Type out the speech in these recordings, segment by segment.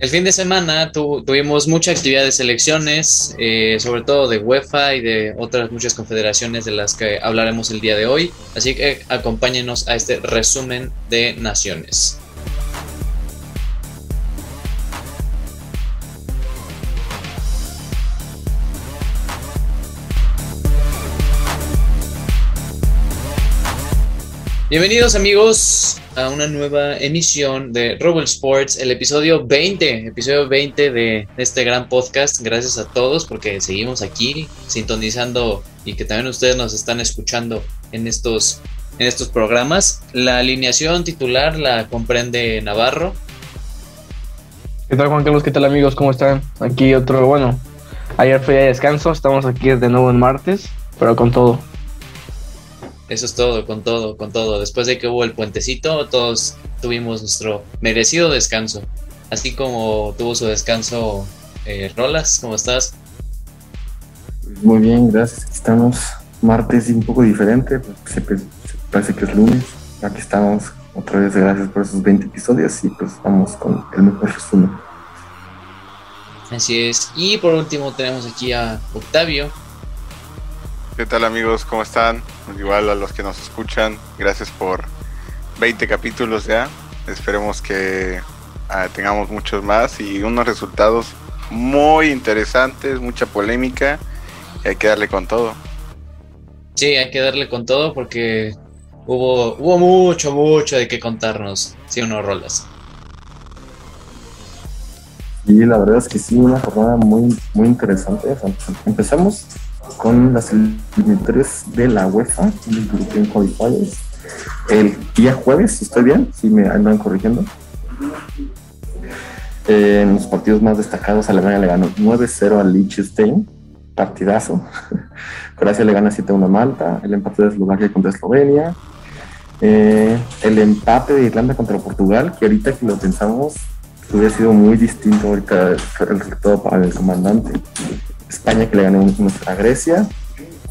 El fin de semana tuvimos mucha actividad de selecciones, eh, sobre todo de UEFA y de otras muchas confederaciones de las que hablaremos el día de hoy. Así que acompáñenos a este resumen de naciones. Bienvenidos amigos a una nueva emisión de Robel Sports, el episodio 20, episodio 20 de este gran podcast. Gracias a todos porque seguimos aquí sintonizando y que también ustedes nos están escuchando en estos, en estos programas. La alineación titular la comprende Navarro. ¿Qué tal Juan Carlos? ¿Qué tal amigos? ¿Cómo están? Aquí otro, bueno, ayer fue de descanso, estamos aquí de nuevo en martes, pero con todo. Eso es todo, con todo, con todo. Después de que hubo el puentecito, todos tuvimos nuestro merecido descanso. Así como tuvo su descanso eh, Rolas, ¿cómo estás? Muy bien, gracias. Aquí estamos martes y un poco diferente, se, parece que es lunes. Aquí estamos otra vez, gracias por esos 20 episodios y pues vamos con el mejor resumen. Así es. Y por último tenemos aquí a Octavio, ¿Qué tal amigos? ¿Cómo están? Igual a los que nos escuchan, gracias por 20 capítulos ya. Esperemos que ah, tengamos muchos más y unos resultados muy interesantes, mucha polémica y hay que darle con todo. Sí, hay que darle con todo porque hubo, hubo mucho, mucho de qué contarnos, si uno rolas. Y la verdad es que sí, una jornada muy, muy interesante. Empezamos con las eliminatorias de la UEFA, el Qualifiers, el día jueves, si estoy bien, si me andan corrigiendo. en los partidos más destacados, Alemania le ganó 9-0 al Liechtenstein, partidazo. Croacia le gana 7-1 a Malta, el empate de Eslovaquia contra Eslovenia, eh, el empate de Irlanda contra Portugal, que ahorita que lo pensamos, hubiera sido muy distinto ahorita el resultado para el comandante. España que le ganó 1 a Grecia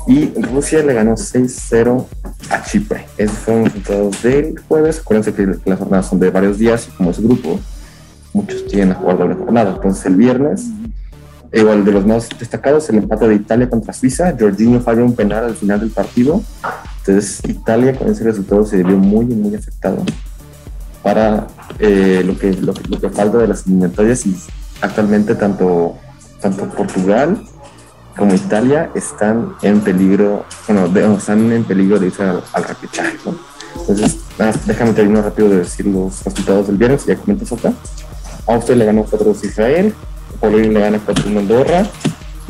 y Rusia le ganó 6-0 a Chipre. Esos fueron los resultados del jueves. Acuérdense que las jornadas son de varios días y como es grupo, muchos tienen a jugar doble jornada. Entonces el viernes, igual de los más destacados, el empate de Italia contra Suiza. Jorginho falló un penal al final del partido. Entonces Italia con ese resultado se vio muy, muy afectado para eh, lo, que, lo, lo que falta de las eliminatorias y actualmente tanto tanto Portugal como Italia están en peligro, bueno, están en peligro de irse al, repechaje, Entonces, déjame terminar rápido de decir los resultados del viernes, ya comentas acá. Austria le ganó 4-2 a Israel, Polonia le gana 4-1 a Andorra,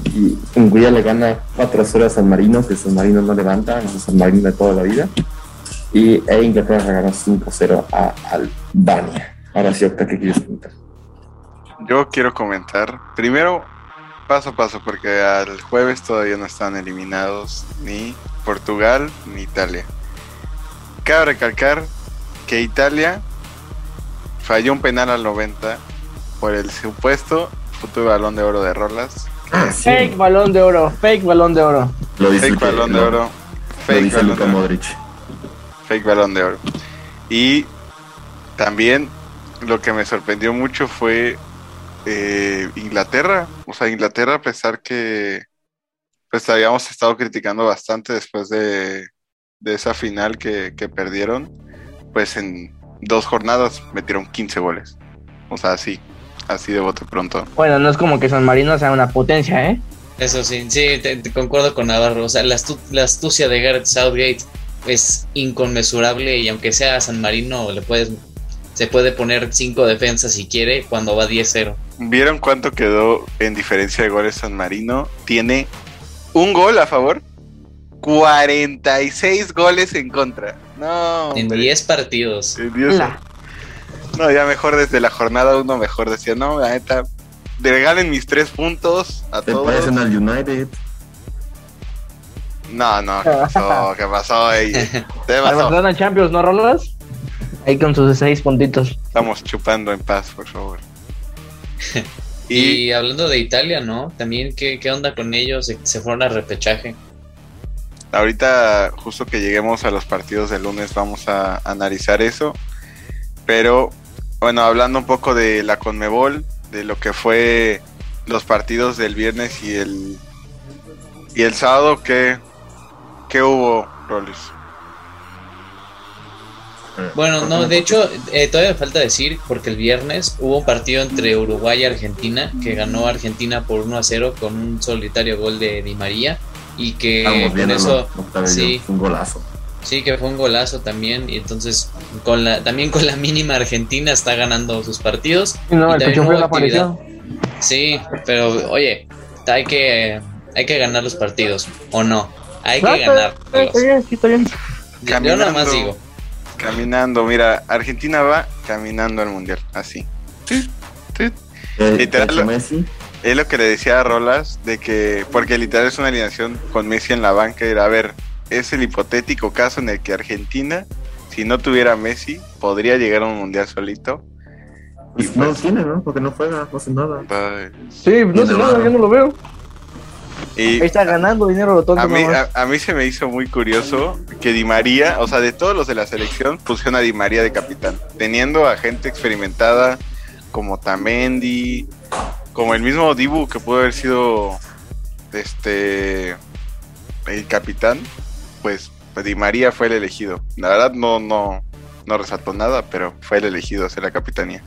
y Hungría le gana 4-0 a San Marino, que San Marino no levanta, es San Marino de toda la vida. Y e Inglaterra le ganó 5-0 a Albania. Ahora sí, Octa, ¿qué quieres comentar? Yo quiero comentar, primero, paso a paso, porque al jueves todavía no están eliminados ni Portugal ni Italia. Cabe recalcar que Italia falló un penal al 90 por el supuesto futuro balón de oro de Rolas. Ah, fake balón de oro, fake balón de oro. Lo fake balón de oro. Fake balón de Modric. Fake balón de oro. Y también lo que me sorprendió mucho fue eh, Inglaterra. O sea, Inglaterra, a pesar que pues habíamos estado criticando bastante después de, esa final que, perdieron, pues en dos jornadas metieron 15 goles. O sea, así, así de bote pronto. Bueno, no es como que San Marino sea una potencia, ¿eh? Eso sí, sí, te, concuerdo con Navarro. O sea, la, astucia de Gareth Southgate es inconmensurable y aunque sea San Marino, le puedes se puede poner cinco defensas si quiere cuando va 10-0. ¿Vieron cuánto quedó en diferencia de goles San Marino? Tiene un gol a favor, 46 goles en contra. No. En 10 partidos. No, ya mejor desde la jornada uno mejor decía, no, la neta, regalen mis tres puntos a ¿Te todos. parecen al United? No, no, ¿qué pasó? ¿Qué pasó? ¿Qué pasó? Champions, ¿no, Rolas? Ahí con sus seis puntitos. Estamos chupando en paz, por favor. y, hablando de Italia, ¿no? También, ¿qué, onda con ellos? Se, fueron a repechaje. Ahorita, justo que lleguemos a los partidos del lunes, vamos a analizar eso. Pero, bueno, hablando un poco de la Conmebol, de lo que fue los partidos del viernes y el y el sábado que qué hubo, Rolis. Bueno, no, de hecho, eh, todavía falta decir, porque el viernes hubo un partido entre Uruguay y Argentina, que ganó Argentina por 1 a 0 con un solitario gol de Di María, y que con eso, sí, un golazo. Sí, que fue un golazo también, y entonces con la, también con la mínima Argentina está ganando sus partidos. No, el fue la Sí, pero oye, hay que, hay que ganar los partidos, ¿o no? Hay que ganar. Yo nada más digo. Caminando, mira, Argentina va caminando al mundial, así. Eh, literal, Messi. Es lo que le decía a Rolas, de que, porque literal es una alineación con Messi en la banca, era, a ver, es el hipotético caso en el que Argentina, si no tuviera Messi, podría llegar a un mundial solito. Pues no lo pues tiene, ¿no? Porque no juega, no hace nada. Sí, no hace nada, yo no lo veo. Y Ahí está ganando dinero lo tonto. A mí, a, mí se me hizo muy curioso que Di María, o sea, de todos los de la selección, pusieron a Di María de capitán, teniendo a gente experimentada como Tamendi, como el mismo Dibu que pudo haber sido este el capitán, pues Di María fue el elegido. La verdad no no no resaltó nada, pero fue el elegido a ser la capitanía.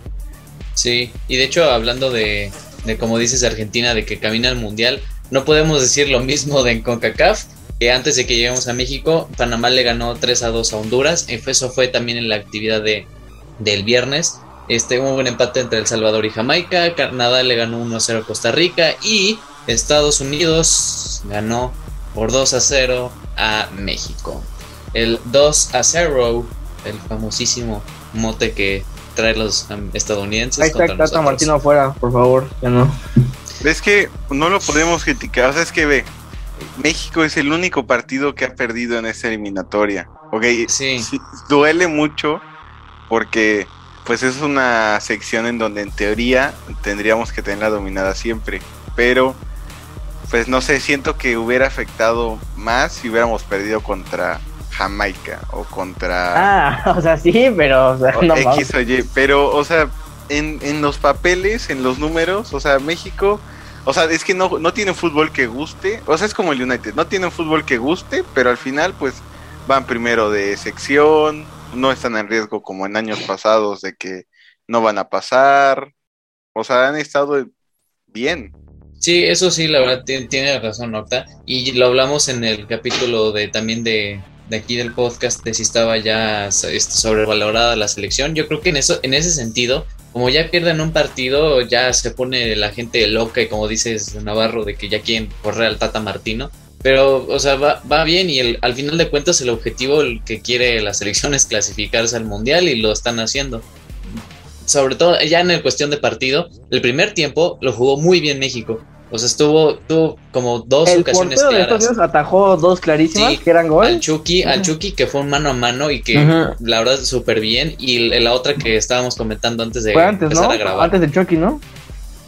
Sí, y de hecho hablando de, de como dices Argentina, de que camina al mundial, no podemos decir lo mismo de CONCACAF, que antes de que lleguemos a México, Panamá le ganó 3 a 2 a Honduras. Eso fue también en la actividad de, del viernes. Este, un empate entre El Salvador y Jamaica. Canadá le ganó 1 a 0 a Costa Rica. Y Estados Unidos ganó por 2 a 0 a México. El 2 a 0, el famosísimo mote que trae los um, estadounidenses. Ahí está Tata Martino afuera, por favor, ya no. Es que no lo podemos criticar, o sea, es que ve, México es el único partido que ha perdido en esta eliminatoria. Ok, sí. duele mucho porque pues es una sección en donde en teoría tendríamos que tenerla dominada siempre, pero pues no sé, siento que hubiera afectado más si hubiéramos perdido contra Jamaica o contra... Ah, o sea, sí, pero... O sea, no X o Y, pero, o sea, en, en los papeles, en los números, o sea, México, o sea, es que no, no tiene fútbol que guste, o sea, es como el United, no tienen fútbol que guste, pero al final, pues, van primero de sección, no están en riesgo como en años pasados de que no van a pasar, o sea, han estado bien. Sí, eso sí, la verdad, tiene, razón, Octa, y lo hablamos en el capítulo de también de, de aquí del podcast de si estaba ya este, sobrevalorada la selección. Yo creo que en eso, en ese sentido, como ya pierden un partido, ya se pone la gente loca y como dices Navarro, de que ya quieren correr al Tata Martino. Pero, o sea, va, va bien y el, al final de cuentas el objetivo el que quiere la selección es clasificarse al Mundial y lo están haciendo. Sobre todo, ya en el cuestión de partido, el primer tiempo lo jugó muy bien México. O sea, estuvo, tuvo como dos el ocasiones claras. De atajó dos clarísimas que eran gol. Al Chucky, al Chucky que fue un mano a mano y que la verdad súper bien. Y la otra que estábamos comentando antes de empezar a grabar. Antes del Chucky, ¿no?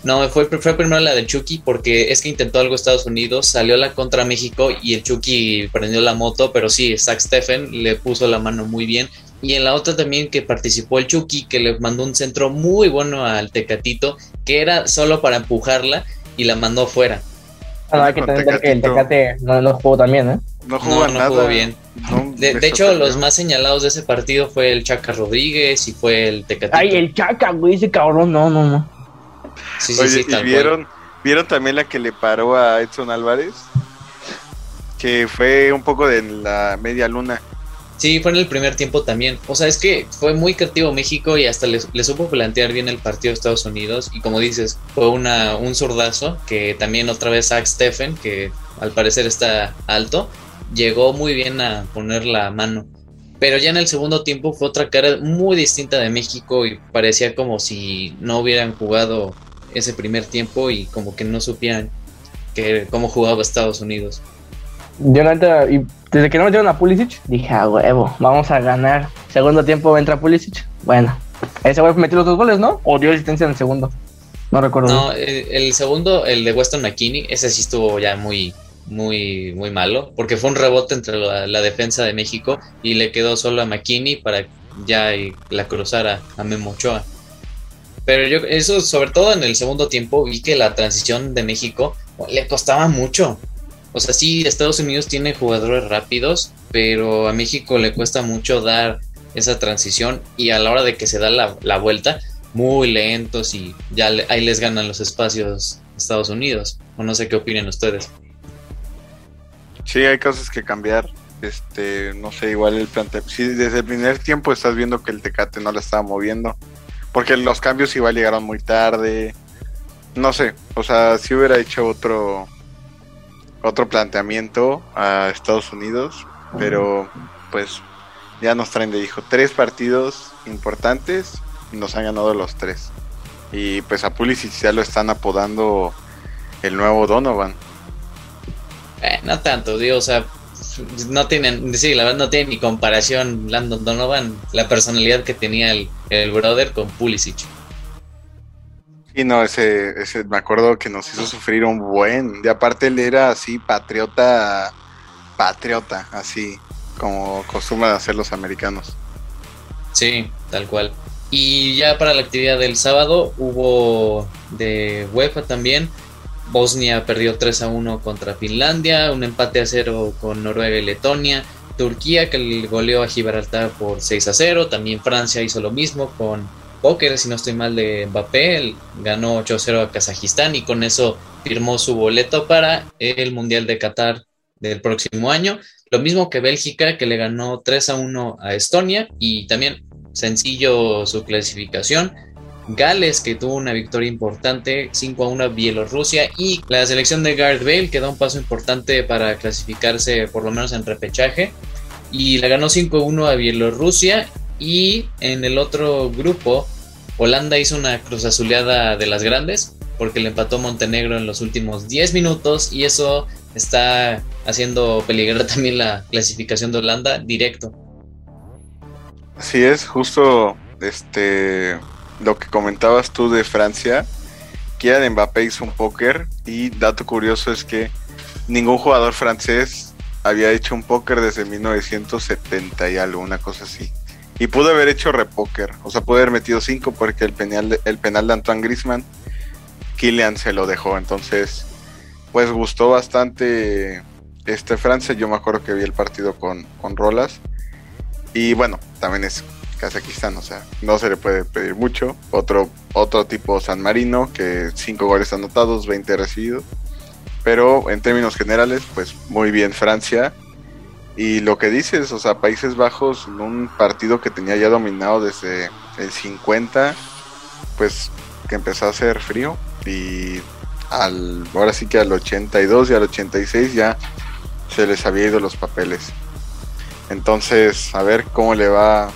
No, fue, fue primero la del Chucky porque es que intentó algo Estados Unidos, salió la contra México y el Chucky prendió la moto, pero sí, Zach Steffen le puso la mano muy bien. Y en la otra también que participó el Chucky, que le mandó un centro muy bueno al Tecatito, que era solo para empujarla y la mandó fuera. Ah, hay que entender que el Tecate no, no jugó también, ¿eh? No jugó, no, no jugó bien. de, hecho, los más señalados de ese partido fue el Chaca Rodríguez y fue el Tecate. Ay, el Chaca, güey, ese cabrón, no, no, no. Sí, sí, sí, ¿y vieron, vieron también la que le paró a Edson Álvarez? Que fue un poco de la media luna. Sí, fue en el primer tiempo también. O sea, es que fue muy creativo México y hasta le, supo plantear bien el partido de Estados Unidos. Y como dices, fue una, un zurdazo que también otra vez Zach Steffen, que al parecer está alto, llegó muy bien a poner la mano. Pero ya en el segundo tiempo fue otra cara muy distinta de México y parecía como si no hubieran jugado ese primer tiempo y como que no supieran que, cómo jugaba Estados Unidos. Yo y desde que no metieron a Pulisic, dije, a huevo, vamos a ganar. Segundo tiempo entra Pulisic. Bueno, ese güey metió los dos goles, ¿no? O dio asistencia en el segundo. No recuerdo. No, el, segundo, el de Weston McKinney, ese sí estuvo ya muy, muy, muy malo, porque fue un rebote entre la, defensa de México y le quedó solo a McKinney para ya la cruzara a Memo Ochoa. Pero yo, eso, sobre todo en el segundo tiempo, vi que la transición de México le costaba mucho. O sea, sí, Estados Unidos tiene jugadores rápidos, pero a México le cuesta mucho dar esa transición y a la hora de que se da la, vuelta, muy lentos y ya ahí les ganan los espacios Estados Unidos. O no sé qué opinan ustedes. Sí, hay cosas que cambiar. Este, no sé, igual el plantel. Si desde el primer tiempo estás viendo que el Tecate no la estaba moviendo. Porque los cambios igual llegaron muy tarde. No sé, o sea, si hubiera hecho otro otro planteamiento a Estados Unidos, pero pues ya nos traen de hijo tres partidos importantes nos han ganado los tres. Y pues a Pulisic ya lo están apodando el nuevo Donovan. Eh, no tanto, digo, o sea, no tienen, sí, la verdad no tiene ni comparación Landon Donovan, la personalidad que tenía el, el brother con Pulisic. Y no, ese, ese, me acuerdo que nos hizo sufrir un buen. De aparte él era así, patriota, patriota, así, como acostumbran hacer los americanos. Sí, tal cual. Y ya para la actividad del sábado hubo de UEFA también. Bosnia perdió 3 a 1 contra Finlandia, un empate a 0 con Noruega y Letonia. Turquía que le goleó a Gibraltar por 6 a 0. También Francia hizo lo mismo con póker, si no estoy mal, de Mbappé. ganó 8-0 a Kazajistán y con eso firmó su boleto para el Mundial de Qatar del próximo año. Lo mismo que Bélgica, que le ganó 3 a 1 a Estonia y también sencillo su clasificación. Gales, que tuvo una victoria importante, 5 a 1 a Bielorrusia. Y la selección de Gareth Bale, que da un paso importante para clasificarse, por lo menos en repechaje. Y le ganó 5 a 1 a Bielorrusia. Y en el otro grupo, Holanda hizo una cruz azuleada de las grandes porque le empató Montenegro en los últimos 10 minutos y eso está haciendo peligrar también la clasificación de Holanda directo. Así es, justo este lo que comentabas tú de Francia, de Mbappé hizo un póker y dato curioso es que ningún jugador francés había hecho un póker desde 1970 y algo, una cosa así. Y pudo haber hecho repóker, o sea, pudo haber metido cinco porque el penal, de, el penal de Antoine Grisman, Kylian se lo dejó. Entonces, pues gustó bastante este Francia. Yo me acuerdo que vi el partido con, con Rolas. Y bueno, también es Kazajistán, o sea, no se le puede pedir mucho. Otro, otro tipo San Marino, que cinco goles anotados, 20 recibidos. Pero en términos generales, pues muy bien Francia. Y lo que dices, o sea, Países Bajos, un partido que tenía ya dominado desde el 50, pues que empezó a hacer frío. Y al, ahora sí que al 82 y al 86 ya se les había ido los papeles. Entonces, a ver cómo le va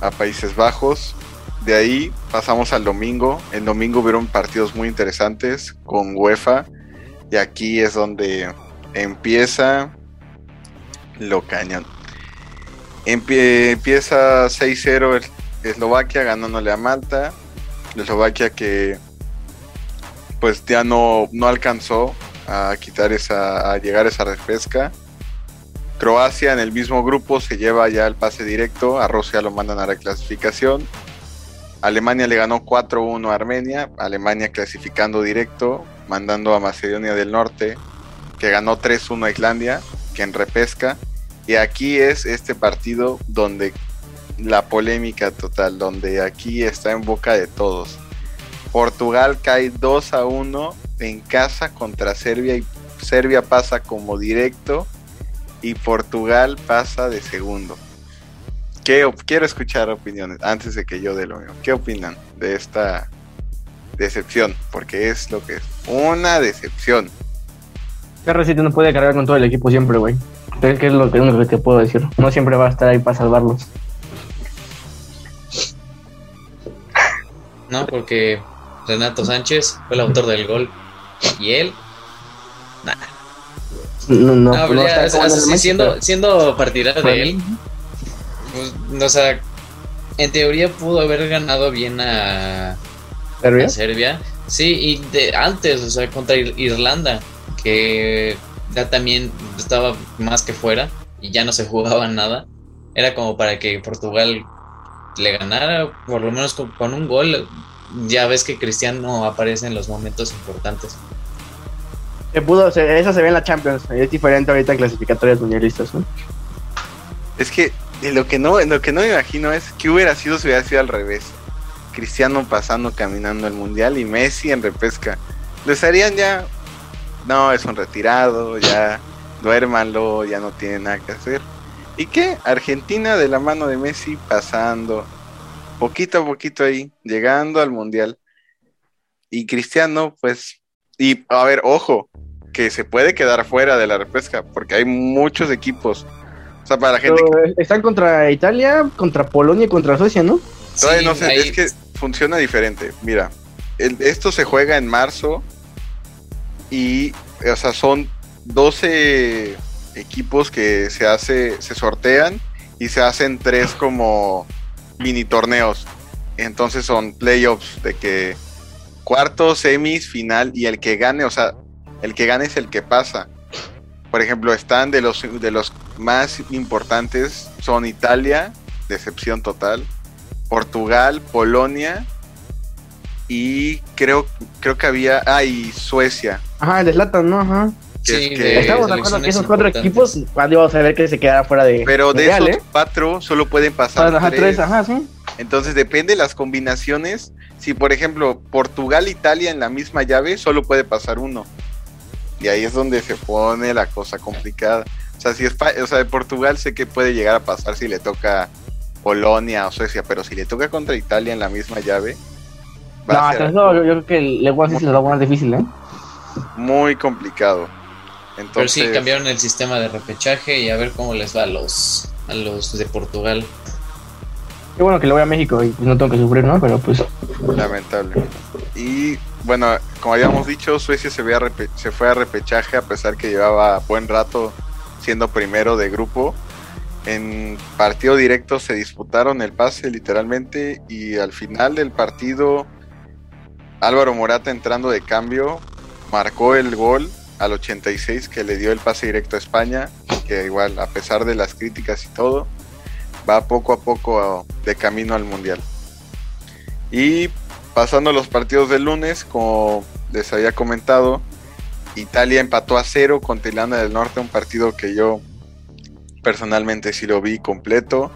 a Países Bajos. De ahí pasamos al domingo. El domingo hubieron partidos muy interesantes con UEFA. Y aquí es donde empieza lo cañón. empieza 6-0 Eslovaquia ganándole a Malta. Eslovaquia que pues ya no, no alcanzó a quitar esa, a llegar esa refresca. Croacia en el mismo grupo se lleva ya el pase directo, a Rusia lo mandan a la clasificación. Alemania le ganó 4-1 a Armenia, Alemania clasificando directo, mandando a Macedonia del Norte, que ganó 3-1 a Islandia, que en repesca. Y aquí es este partido donde la polémica total, donde aquí está en boca de todos. Portugal cae 2 a 1 en casa contra Serbia y Serbia pasa como directo y Portugal pasa de segundo. ¿Qué, quiero escuchar opiniones antes de que yo dé lo mío. ¿Qué opinan de esta decepción? Porque es lo que es. Una decepción. CR7 no puede cargar con todo el equipo siempre, güey. Es que es lo único que te puedo decir. No siempre va a estar ahí para salvarlos. No, porque Renato Sánchez fue el autor del gol. Y él, nada. No, no, no, pues siendo, siendo partidario de él, pues, o sea, en teoría pudo haber ganado bien a Serbia. A Serbia. Sí, y de, antes, o sea, contra Irlanda, que ya también estaba más que fuera y ya no se jugaba nada. Era como para que Portugal le ganara, por lo menos con, un gol. ya ves que Cristiano aparece en los momentos importantes. Se pudo, se- eso se ve en la Champions. Es diferente ahorita en clasificatorias mundialistas, ¿no? Es que lo que no, lo que no me imagino es que hubiera sido si hubiera sido al revés. Cristiano pasando caminando el mundial y Messi en repesca. Les harían ya. No, es un retirado, ya duérmanlo, ya no tiene nada que hacer. ¿Y qué? Argentina de la mano de Messi pasando poquito a poquito ahí, llegando al mundial. Y Cristiano, pues. Y a ver, ojo, que se puede quedar fuera de la repesca, porque hay muchos equipos. O sea, para la gente Pero, eh, están contra Italia, contra Polonia y contra Suecia, ¿no? Todavía Sí, no sé, ahí- es que funciona diferente. Mira, el- esto se juega en marzo y, o sea, son 12 equipos que se hace, se sortean y se hacen tres como mini torneos. Entonces son playoffs de que cuartos, semis, final y el que gane, o sea, el que gane es el que pasa. Por ejemplo, están de los de los más importantes son Italia, decepción total. Portugal, Polonia y creo creo que había ah y Suecia. Ajá, el de Zlatan, ¿no? Ajá. que Sí, es que- de Estamos de acuerdo que esos cuatro equipos, cuando íbamos a ver que se quedara fuera de. Pero de esos ¿eh? cuatro solo pueden pasar Ajá, tres. tres, ajá, sí. Entonces depende de las combinaciones. Si por ejemplo Portugal Italia en la misma llave solo puede pasar uno. Y ahí es donde se pone la cosa complicada. O sea, si es o sea, de Portugal sé que puede llegar a pasar si le toca Polonia o Suecia, pero si le toca contra Italia en la misma llave va No, ser eso yo, yo creo que el sí se lo va a poner difícil, ¿eh? muy complicado. Pero Entonces, sí, cambiaron el sistema de repechaje y a ver cómo les va a los, a los de Portugal. Qué bueno que le voy a México y no tengo que sufrir, ¿no? Pero pues. Lamentable. Y bueno, como habíamos dicho, Suecia se, ve a repe- se fue a repechaje a pesar que llevaba buen rato siendo primero de grupo. En partido directo se disputaron el pase literalmente y al final del partido Álvaro Morata entrando de cambio marcó el gol al 86 que le dio el pase directo a España, que igual a pesar de las críticas y todo, va poco a poco de camino al Mundial. Y pasando los partidos del lunes, como les había comentado, Italia empató a cero contra Irlanda del Norte, un partido que yo personalmente sí lo vi completo.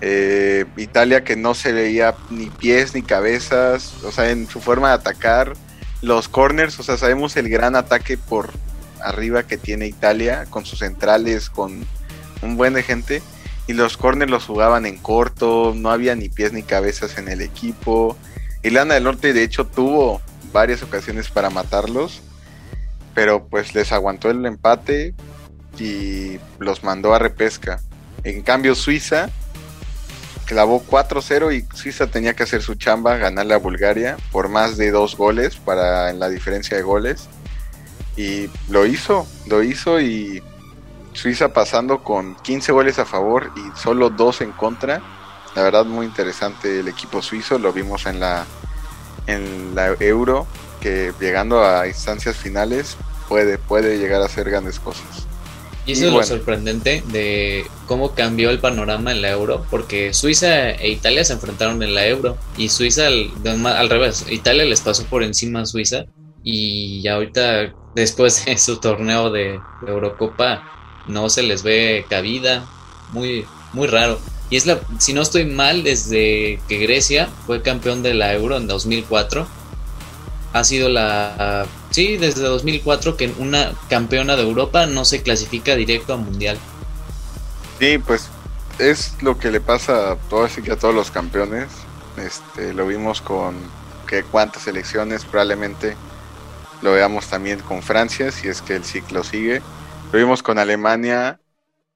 Eh, Italia que no se veía ni pies ni cabezas, o sea, en su forma de atacar, los corners, o sea, sabemos el gran ataque por arriba que tiene Italia con sus centrales, con un buen de gente, y los corners los jugaban en corto, no había ni pies ni cabezas en el equipo. Irlanda del Norte de hecho tuvo varias ocasiones para matarlos, pero pues les aguantó el empate y los mandó a repesca. En cambio Suiza clavó 4-0 y Suiza tenía que hacer su chamba, ganarle a Bulgaria por más de dos goles para en la diferencia de goles. Y lo hizo, lo hizo y Suiza pasando con 15 goles a favor y solo dos en contra. La verdad muy interesante el equipo suizo, lo vimos en la en la Euro que llegando a instancias finales puede puede llegar a hacer grandes cosas. Y eso Y es bueno. lo sorprendente de cómo cambió el panorama en la Euro, porque Suiza e Italia se enfrentaron en la Euro y Suiza al, revés, Italia les pasó por encima a Suiza y ya ahorita después de su torneo de, de Eurocopa no se les ve cabida, muy muy raro. Y es la, si no estoy mal, desde que Grecia fue campeón de la Euro en 2004, ha sido la... Sí, desde 2004 que una campeona de Europa no se clasifica directo a Mundial. Sí, pues es lo que le pasa a todos, así que a todos los campeones. Este, lo vimos con que cuántas elecciones probablemente lo veamos también con Francia, si es que el ciclo sigue. Lo vimos con Alemania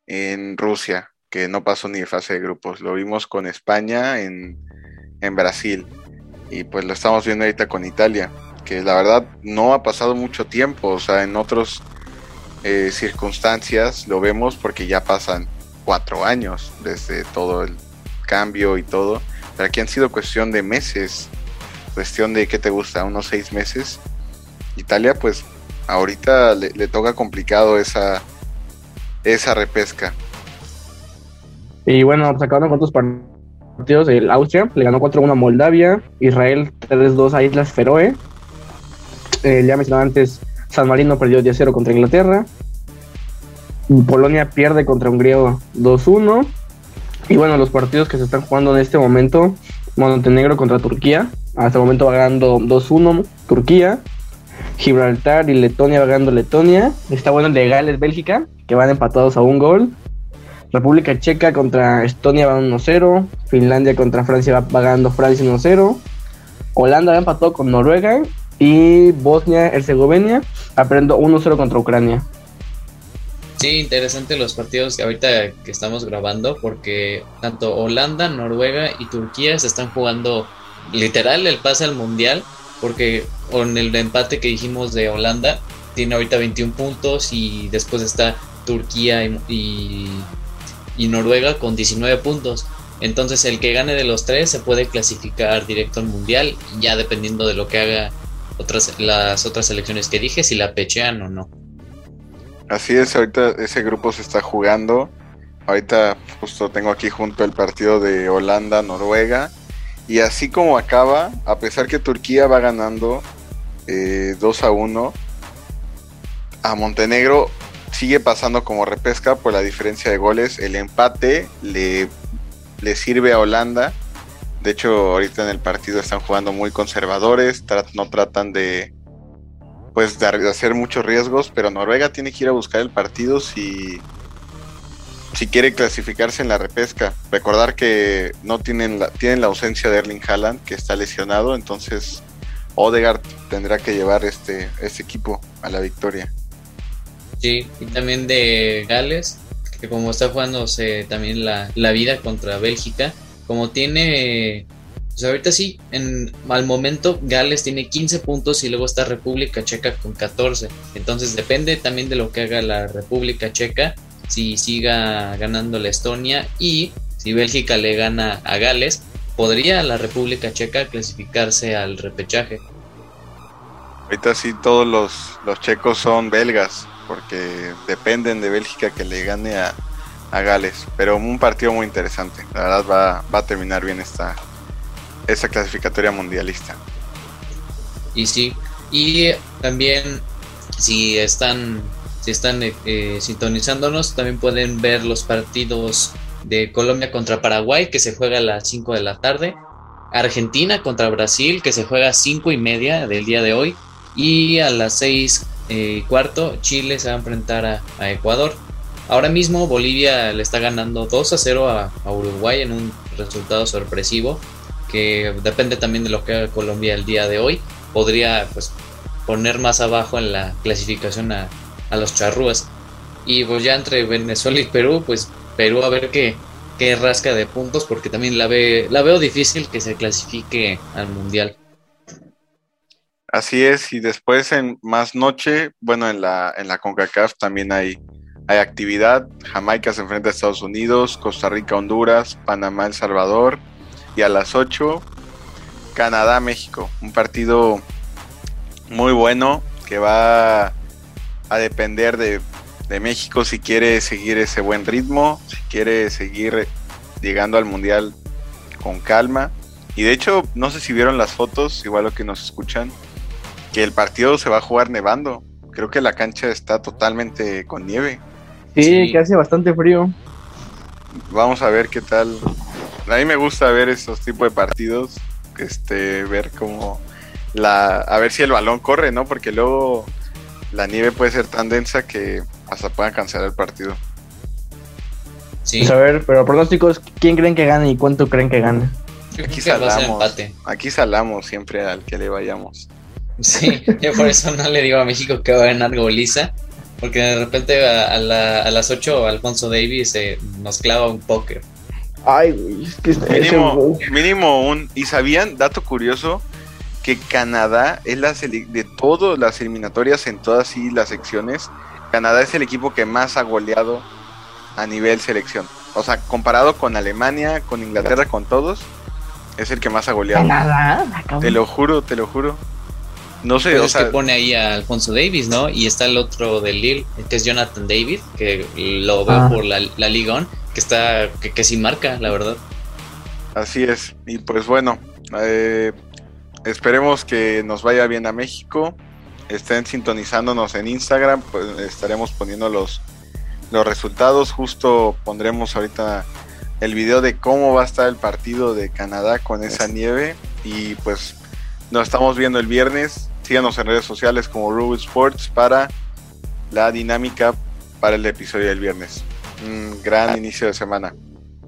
en Rusia, que no pasó ni de fase de grupos. Lo vimos con España en, en Brasil. Y pues lo estamos viendo ahorita con Italia, que la verdad no ha pasado mucho tiempo. O sea, en otras circunstancias lo vemos porque ya pasan cuatro años desde todo el cambio y todo. Pero aquí han sido cuestión de meses, cuestión de, ¿qué te gusta? Unos seis meses. Italia, pues, ahorita le, toca complicado esa, esa repesca. Y bueno, acabaron con otros partidos, el Austria le ganó 4-1 a Moldavia, Israel 3-2 a Islas Feroe, eh, ya mencionaba antes, San Marino perdió 10-0 contra Inglaterra, Polonia pierde contra Hungría 2-1, y bueno, los partidos que se están jugando en este momento, Montenegro contra Turquía, hasta el momento va ganando 2-1 Turquía, Gibraltar y Letonia va ganando Letonia, está bueno el de Gales, Bélgica, que van empatados a un gol, República Checa contra Estonia va 1-0. Finlandia contra Francia va, ganando Francia 1-0. Holanda va empatado con Noruega. Y Bosnia-Herzegovina aprendo 1-0 contra Ucrania. Sí, interesante los partidos que ahorita que estamos grabando porque tanto Holanda, Noruega y Turquía se están jugando literal el pase al mundial porque con el empate que dijimos de Holanda tiene ahorita 21 puntos y después está Turquía y y Noruega con 19 puntos. Entonces el que gane de los tres se puede clasificar directo al mundial, ya dependiendo de lo que haga otras, las otras selecciones que dije, si la pechean o no. Así es, ahorita ese grupo se está jugando. Ahorita justo tengo aquí junto el partido de Holanda-Noruega. Y así como acaba, a pesar que Turquía va ganando 2 eh, a 1, a Montenegro sigue pasando como repesca por la diferencia de goles. El empate le, le sirve a Holanda. De hecho, ahorita en el partido están jugando muy conservadores, no tratan de pues de hacer muchos riesgos, pero Noruega tiene que ir a buscar el partido si si quiere clasificarse en la repesca. Recordar que no tienen la, tienen la ausencia de Erling Haaland, que está lesionado, entonces Odegaard tendrá que llevar este, este equipo a la victoria. Sí, y también de Gales, que como está jugándose también la, vida contra Bélgica, como tiene pues ahorita sí, en, al momento Gales tiene 15 puntos y luego está República Checa con 14. Entonces depende también de lo que haga la República Checa, si siga ganando la Estonia y si Bélgica le gana a Gales, podría la República Checa clasificarse al repechaje. Ahorita sí todos los, los checos son belgas porque dependen de Bélgica que le gane a, Gales. Pero un partido muy interesante. La verdad va, va a terminar bien esta, esta clasificatoria mundialista. Y sí, y también si están, si están eh, sintonizándonos, también pueden ver los partidos de Colombia contra Paraguay, que se juega a las 5 de la tarde. Argentina contra Brasil, que se juega a 5 y media del día de hoy. Y a las 6 eh, cuarto, Chile se va a enfrentar a, Ecuador. Ahora mismo Bolivia le está ganando 2 a 0 a, Uruguay en un resultado sorpresivo que depende también de lo que haga Colombia el día de hoy. Podría pues, poner más abajo en la clasificación a, los charrúas. Y pues ya entre Venezuela y Perú, pues Perú a ver qué, qué rasca de puntos porque también la, ve, la veo difícil que se clasifique al Mundial. Así es, y después en más noche, bueno, en la, en la CONCACAF también hay, hay actividad. Jamaica se enfrenta a Estados Unidos, Costa Rica, Honduras, Panamá, El Salvador. Y a las 8, Canadá, México. Un partido muy bueno que va a depender de, de México si quiere seguir ese buen ritmo, si quiere seguir llegando al Mundial con calma. Y de hecho, no sé si vieron las fotos, igual lo que nos escuchan que el partido se va a jugar nevando. Creo que la cancha está totalmente con nieve. Sí, que hace bastante frío. Vamos a ver qué tal. A mí me gusta ver esos tipos de partidos, este, ver cómo la, a ver si el balón corre, ¿no? Porque luego la nieve puede ser tan densa que hasta puedan cancelar el partido. Sí. Pues a ver, pero pronósticos, ¿quién creen que gane y cuánto creen que gane? Aquí salamos, aquí salamos siempre al que le vayamos. Sí, yo por eso no le digo a México que va a ganar goliza, porque de repente a, las 8 Alfonso Davis eh, nos clava un póker. Ay, güey, es que mínimo, mínimo un. ¿Y sabían, dato curioso, que Canadá es la de todas las eliminatorias en todas las secciones, Canadá es el equipo que más ha goleado a nivel selección. O sea, comparado con Alemania, con Inglaterra, con todos, es el que más ha goleado. ¿Canadá? Te lo juro, te lo juro. No sé, o sea, que pone ahí a Alfonso Davis, ¿no? Y está el otro de Lille, que es Jonathan David, que lo veo ah. por la, la Liga que está, que, que sí marca, la verdad. Así es. Y pues bueno, eh, esperemos que nos vaya bien a México. Estén sintonizándonos en Instagram, pues estaremos poniendo los, los resultados. Justo pondremos ahorita el video de cómo va a estar el partido de Canadá con esa nieve. Y pues nos estamos viendo el viernes. Síganos en redes sociales como Rubik Sports para la dinámica para el episodio del viernes. Un gran inicio de semana.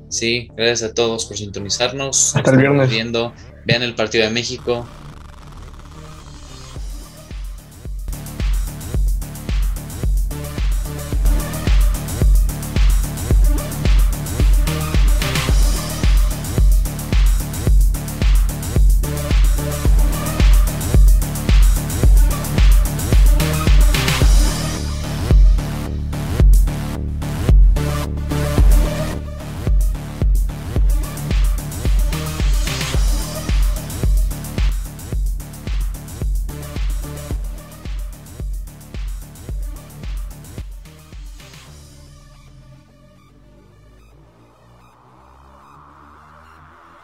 Sí, gracias a todos por sintonizarnos. Hasta el viernes. Viendo. Vean el partido de México.